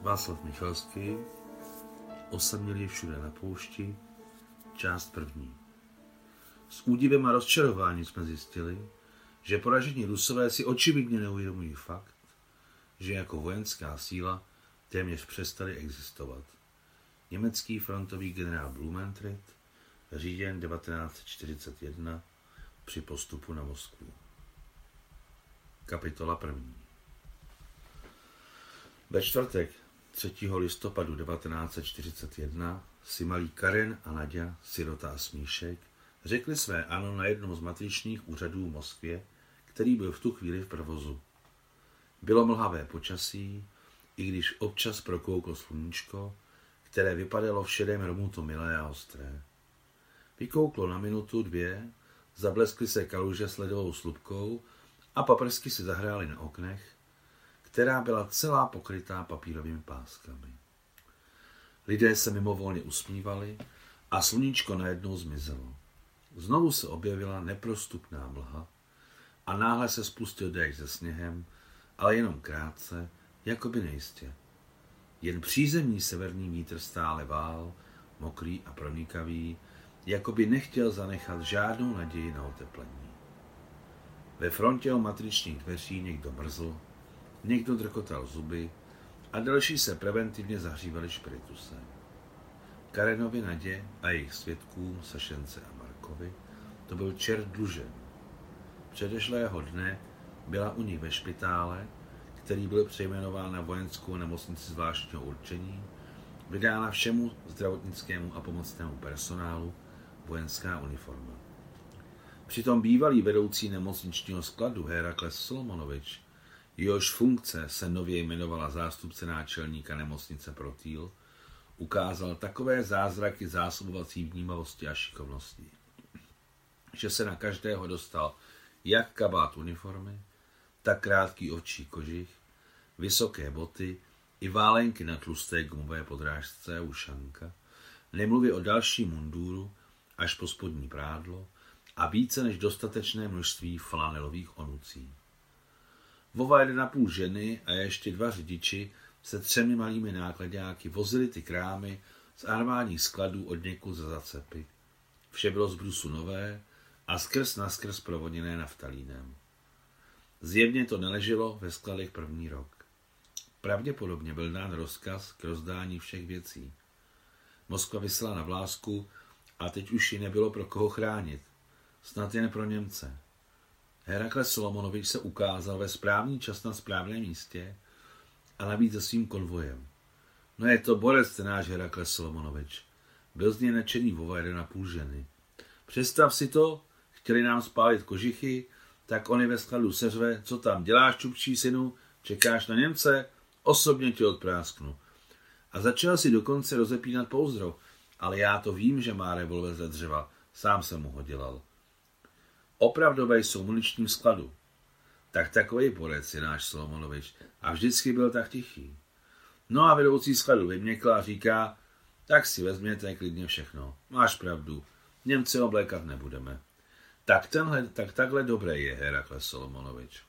Václav Michalský, Osamělí všude na poušti, část první. S údivem a rozčarováním jsme zjistili, že poražení Rusové si očividně neuvědomují fakt, že jako vojenská síla téměř přestali existovat. Německý frontový generál Blumentritt, říjen 1941, při postupu na Moskvu. Kapitola první. Ve čtvrtek 3. listopadu 1941 si malí Karen a Nadia, sirota a smíšek, řekli své ano na jednom z matričních úřadů v Moskvě, který byl v tu chvíli v provozu. Bylo mlhavé počasí, i když občas prokouklo sluníčko, které vypadalo v šedém romuto milé a ostré. Vykouklo na minutu, dvě, zableskly se kaluže s ledovou slupkou a paprsky si zahrály na oknech, která byla celá pokrytá papírovými páskami. Lidé se mimovolně usmívali a sluníčko najednou zmizelo. Znovu se objevila neprostupná mlha a náhle se spustil déšť se sněhem, ale jenom krátce, jako by nejistě. Jen přízemní severní vítr stále vál, mokrý a pronikavý, jako by nechtěl zanechat žádnou naději na oteplení. Ve frontě o matričních dveří někdo mrzl, někdo drkotal zuby a další se preventivně zahřívali špiritusem. Karenovi Nadě a jejich svědkům Sašence a Markovi to byl čert dlužen. Předešlého dne byla u nich ve špitále, který byl přejmenován na vojenskou nemocnici zvláštního určení, vydána všemu zdravotnickému a pomocnému personálu vojenská uniforma. Přitom bývalý vedoucí nemocničního skladu Herakles Solomonovič, jehož funkce se nově jmenovala zástupce náčelníka nemocnice Protýl, ukázal takové zázraky zásobovací vnímavosti a šikovnosti, že se na každého dostal jak kabát uniformy, tak krátký ovčí kožich, vysoké boty i válenky na tlusté gumové podrážce a ušanka, nemluvě o další mundúru až po spodní prádlo a více než dostatečné množství flanelových onucí. Vova jeden na půl ženy a ještě dva řidiči se třemi malými nákladňáky vozili ty krámy z armádních skladů od někud za zacepy. Vše bylo z brusu nové a skrz na skrz provodněné naftalínem. Zjevně to neleželo ve skladech první rok. Pravděpodobně byl dán rozkaz k rozdání všech věcí. Moskva vysela na vlásku a teď už ji nebylo pro koho chránit. Snad jen pro Němce. Herakles Solomonovič se ukázal ve správný čas na správném místě a navíc se svým konvojem. No je to borec ten náš Herakles Solomonovič. Byl z něj nadšený vova jeden a půl ženy. Představ si to, chtěli nám spálit kožichy, tak on je ve skladu seřve, co tam děláš, čupčí synu, čekáš na Němce, osobně tě odprásknu. A začal si dokonce rozepínat pouzdro, ale já to vím, že má revolver ze dřeva, sám jsem mu ho dělal. Opravdové jsou muničním skladu. Tak takový borec je náš Solomonovič a vždycky byl tak tichý. No a vedoucí skladu vyměkla a říká, tak si vezměte klidně všechno. Máš pravdu, Němce oblékat nebudeme. Tak, tenhle, tak takhle dobré je Herakles Solomonovič.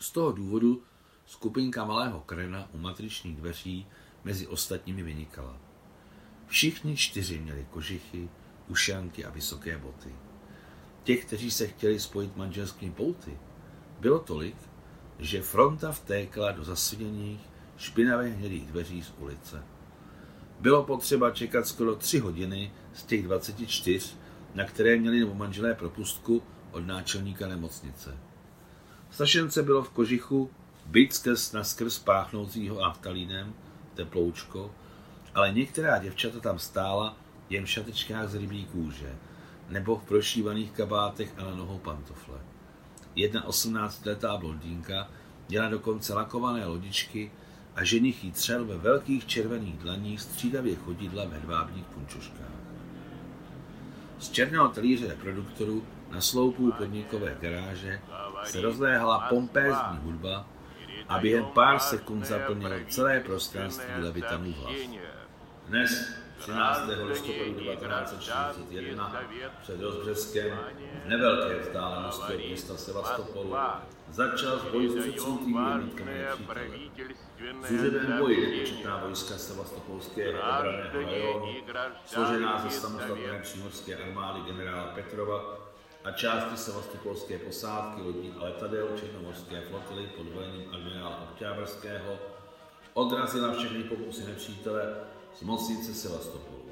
Z toho důvodu skupinka malého krena u matričních dveří mezi ostatními vynikala. Všichni čtyři měli kožichy, ušanky a vysoké boty. Těch, kteří se chtěli spojit manželskými pouty, bylo tolik, že fronta vtékala do zasviněných, špinavých hnědých dveří z ulice. Bylo potřeba čekat skoro tři hodiny z těch 24, na které měli nebo manželé propustku od náčelníka nemocnice. Stašence bylo v kožichu, byt skrz na skrz páchnoucího aftalínem, teploučko, ale některá děvčata tam stála jen v šatečkách z rybí kůže, nebo v prošívaných kabátech a na nohou pantofle. Jedna osmnáctiletá blondýnka měla dokonce lakované lodičky a ženich jí třel ve velkých červených dlaních střídavě chodidla v hedvábních punčoškách. Z černého talíře reproduktoru na sloupu podnikové garáže se rozléhala pompézní hudba a během pár sekund zaplnilo celé prostranství Levitanův hlas. Dnes 13. listopadu 1941 před Rozbřeskem v nevelké vzdálenosti od města Sevastopolu začal s boji s předsunutými jednotkami nepřítele. V služebném boji nepočetná vojska Sevastopolské obraného rajonu, složená ze samostatné přímořské armády generála Petrova a části sevastopolské posádky lodí a letadel Černomorské flotily pod vedením admirála Okťábrského odrazila všechny pokusy nepřítele z mocnice Sevastopolu.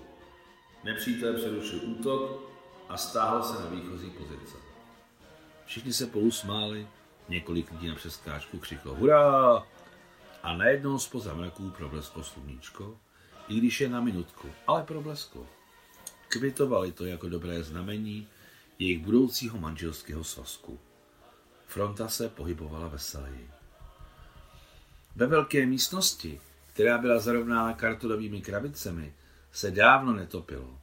Nepřítel přerušil útok a stáhl se na výchozí pozice. Všichni se pousmáli, několik lidí na přeskáčku křiklo hurá a najednou spoza mraků problesklo sluníčko, i když je na minutku, ale problesklo. Kvitovali to jako dobré znamení jejich budoucího manželského svazku. Fronta se pohybovala veseleji. Ve velké místnosti, která byla zarovnána kartonovými krabicemi, se dávno netopilo.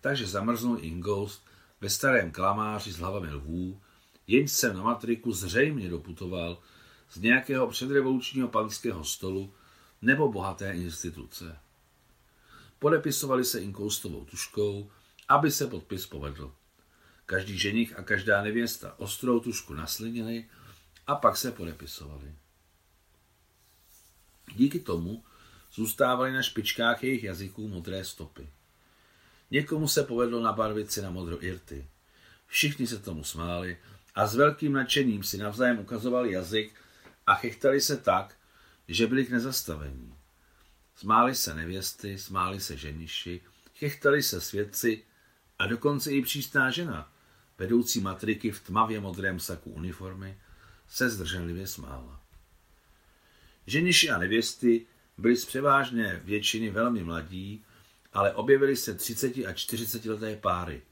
Takže zamrznul Ingoust ve starém klamáři s hlavami lvů, jenž se na matriku zřejmě doputoval z nějakého předrevolučního panského stolu nebo bohaté instituce. Podepisovali se inkoustovou tuškou, aby se podpis povedl. Každý ženich a každá nevěsta ostrou tušku naslinili a pak se podepisovali. Díky tomu zůstávaly na špičkách jejich jazyků modré stopy. Někomu se povedlo nabarvit si na modro irty. Všichni se tomu smáli a s velkým nadšením si navzájem ukazovali jazyk a chechtali se tak, že byli k nezastavení. Smáli se nevěsty, smáli se ženiši, chechtali se svědci a dokonce i přístná žena, vedoucí matriky v tmavě modrém saku uniformy, se zdrženlivě smála. Ženiši a nevěsty byli z převážné většiny velmi mladí, ale objevily se 30 a 40 leté páry.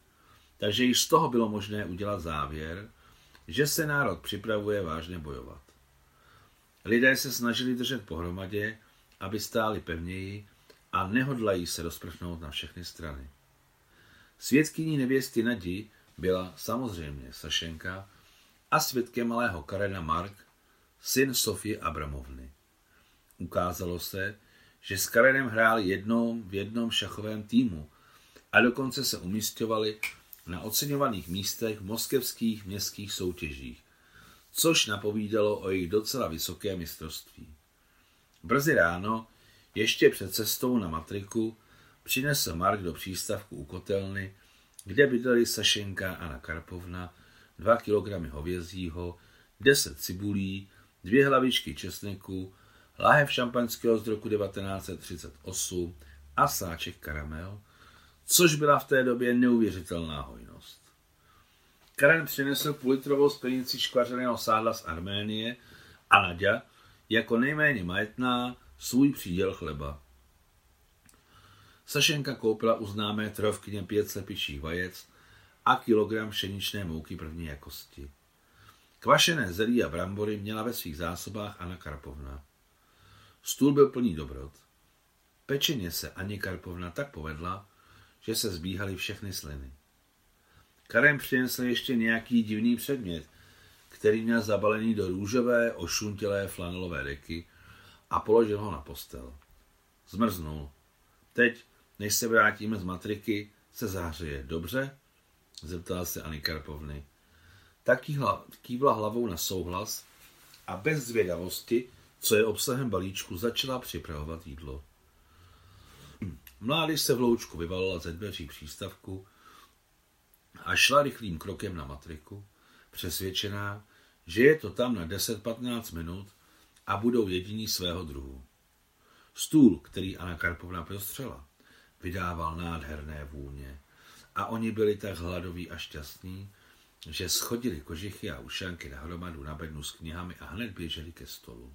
Takže již z toho bylo možné udělat závěr, že se národ připravuje vážně bojovat. Lidé se snažili držet pohromadě, aby stáli pevněji a nehodlají se rozprchnout na všechny strany. Svědkyní nevěsty Nadi byla samozřejmě Sašenka a svědkem malého Karena Mark, syn Sofie Abramovny. Ukázalo se, že s Karenem hráli jednou v jednom šachovém týmu a dokonce se umístovali na oceňovaných místech v moskevských městských soutěžích, což napovídalo o jejich docela vysoké mistrovství. Brzy ráno, ještě před cestou na matriku, přinesl Mark do přístavku u kotelny, kde bydleli Sašenka a Anna Karpovna, dva kilogramy hovězího, deset cibulí, dvě hlavičky česneku, láhev šampaňského z roku 1938 a sáček karamel, což byla v té době neuvěřitelná hojnost. Karen přinesl půlitrovou sklenici škvařeného sádla z Arménie a Nadia, jako nejméně majetná, svůj příděl chleba. Sašenka koupila u známé trhovkyně pět slepičích vajec a kilogram pšeničné mouky první jakosti. Kvašené zelí a brambory měla ve svých zásobách Anna Karpovna. Stůl byl plný dobrot. Pečeně se Ani Karpovna tak povedla, že se zbíhaly všechny sliny. Karem přinesl ještě nějaký divný předmět, který měl zabalený do růžové, ošuntělé flanelové deky a položil ho na postel. Zmrznul. Teď, než se vrátíme z matriky, se zářeje. Dobře? Zeptala se Ani Karpovny. Tak kývla hlavou na souhlas a bez zvědavosti co je obsahem balíčku, začala připravovat jídlo. Mládež se v loučku vyvalila ze dveří přístavku a šla rychlým krokem na matriku, přesvědčená, že je to tam na 10-15 minut a budou jediní svého druhu. Stůl, který Anna Karpovna prostřela, vydával nádherné vůně a oni byli tak hladoví a šťastní, že schodili kožichy a ušanky na hromadu na bednu s knihami a hned běželi ke stolu.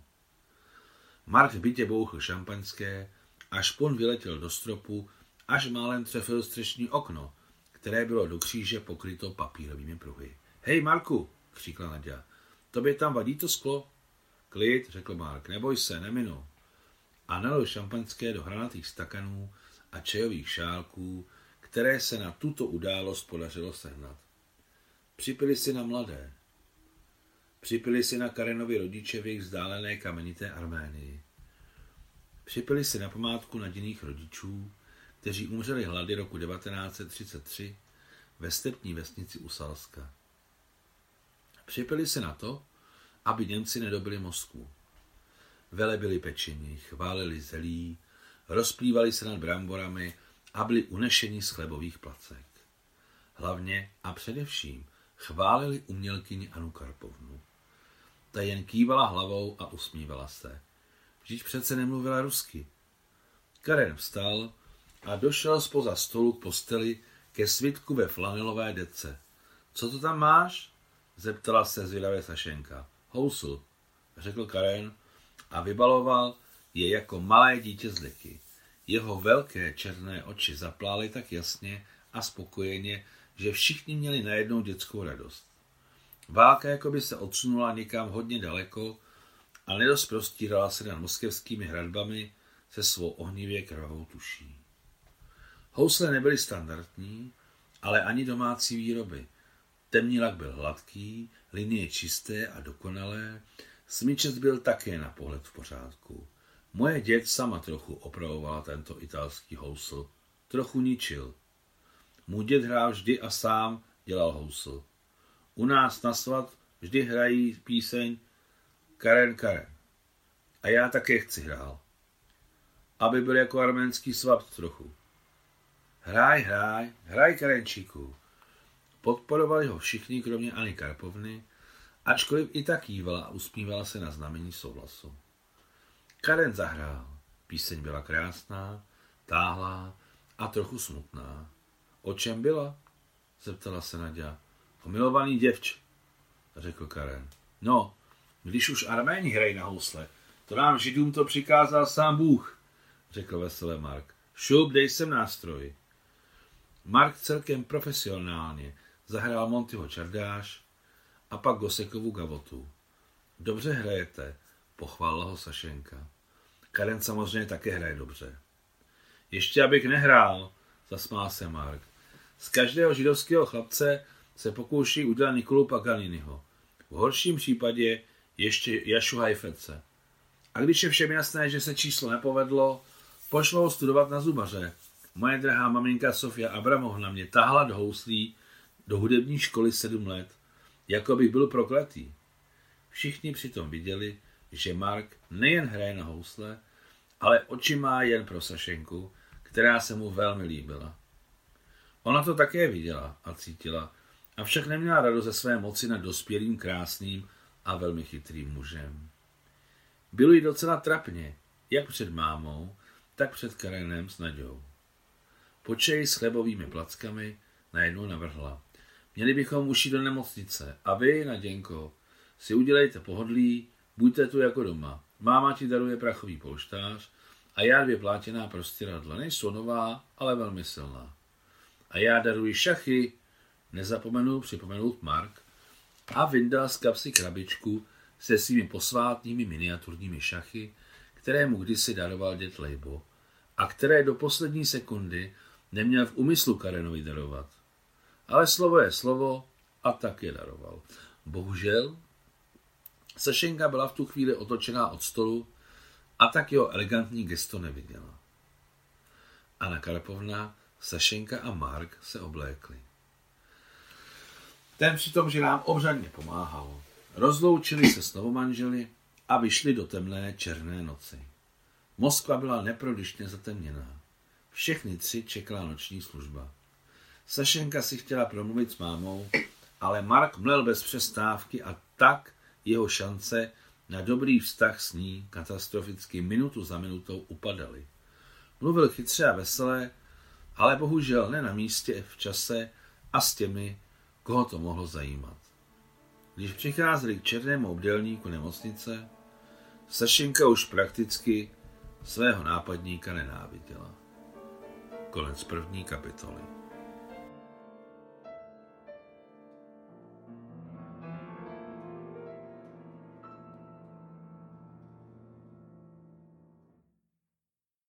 Mark v bytě bouchl šampaňské a špon vyletěl do stropu, až málem trefil střešní okno, které bylo do kříže pokryto papírovými pruhy. Hej, Marku, křikla Nadia, tobě tam vadí to sklo? Klid, řekl Mark, neboj se, neminu. A nalil šampaňské do hranatých stakanů a čajových šálků, které se na tuto událost podařilo sehnat. Připili si na mladé. Připili si na Karenovi rodiče v jejich vzdálené kamenité Arménii. Připili si na památku naděných rodičů, kteří umřeli hlady roku 1933 ve stepní vesnici u Salska. Připili se na to, aby Němci nedobili Moskvu. Vele byli pečeni, chválili zelí, rozplývali se nad bramborami a byli unešeni z chlebových placek. Hlavně a především chválili umělkyni Anu Karpovnu. Ta jen kývala hlavou a usmívala se. Vždyť přece nemluvila rusky. Karen vstal a došel spoza stolu k posteli ke svitku ve flanelové dece. Co to tam máš? Zeptala se zvědavě Sašenka. Housl, řekl Karen a vybaloval je jako malé dítě z deky. Jeho velké černé oči zaplály tak jasně a spokojeně, že všichni měli najednou dětskou radost. Válka jako by se odsunula někam hodně daleko a nedost prostírala se nad moskevskými hradbami se svou ohnivě krvavou tuší. Housle nebyly standardní, ale ani domácí výroby. Temní lak byl hladký, linie čisté a dokonalé, smyčec byl také na pohled v pořádku. Moje děd sama trochu opravovala tento italský housl, trochu ničil. Můj děd hrál vždy a sám dělal housl. U nás na svat vždy hrají píseň Karen Karen. A já také chci hrál. Aby byl jako arménský svat trochu. Hraj, hraj, hraj Karenčíku. Podporovali ho všichni, kromě Ani Karpovny, ačkoliv i tak kývala a usmívala se na znamení souhlasu. Karen zahrál. Píseň byla krásná, táhlá a trochu smutná. O čem byla? zeptala se Nadia. Milovaný děvč, řekl Karen. No, když už Arméni hrají na housle, to nám židům to přikázal sám Bůh, řekl veselé Mark. Šup, dej sem nástroj. Mark celkem profesionálně zahrál Montyho čardáš a pak Gosekovu gavotu. Dobře hrajete, pochválila ho Sašenka. Karen samozřejmě také hraje dobře. Ještě abych nehrál, zasmál se Mark. Z každého židovského chlapce se pokouší udělat Nikolu Paganiniho. V horším případě ještě Jašu Hajfece. A když je všem jasné, že se číslo nepovedlo, pošlo ho studovat na zubaře. Moje drahá maminka Sofia Abramovna mě tahla do houslí do hudební školy sedm let, jako bych byl prokletý. Všichni přitom viděli, že Mark nejen hraje na housle, ale oči má jen pro Sašenku, která se mu velmi líbila. Ona to také viděla a cítila, avšak neměla radost ze své moci nad dospělým, krásným a velmi chytrým mužem. Bylo jí docela trapně, jak před mámou, tak před Karenem s Naďou. Počej s chlebovými plackami najednou navrhla. Měli bychom ušít do nemocnice a vy, Naděnko, si udělejte pohodlí, buďte tu jako doma. Máma ti daruje prachový polštář a já dvě plátěná prostěradla. Nejsou nová, ale velmi silná. A já daruji šachy, nezapomenu připomenout Mark, a vyndal z kapsy krabičku se svými posvátnými miniaturními šachy, které mu kdysi daroval dět Lejbo a které do poslední sekundy neměl v úmyslu Karenovi darovat. Ale slovo je slovo a tak je daroval. Bohužel Sašenka byla v tu chvíli otočená od stolu a tak jeho elegantní gesto neviděla. Anna Karpovna, Sašenka a Mark se oblékli. Ten přitom, že nám obřadně pomáhal. Rozloučili se s novomanželi a vyšli do temné černé noci. Moskva byla neprodyšně zatemněná. Všechny tři čekala noční služba. Sašenka si chtěla promluvit s mámou, ale Mark mlel bez přestávky a tak jeho šance na dobrý vztah s ní katastroficky minutu za minutou upadaly. Mluvil chytře a veselé, ale bohužel ne na místě, v čase a s těmi, koho to mohlo zajímat. Když přicházeli k černému obdelníku nemocnice, Sašinka už prakticky svého nápadníka nenáviděla. Konec první kapitoly.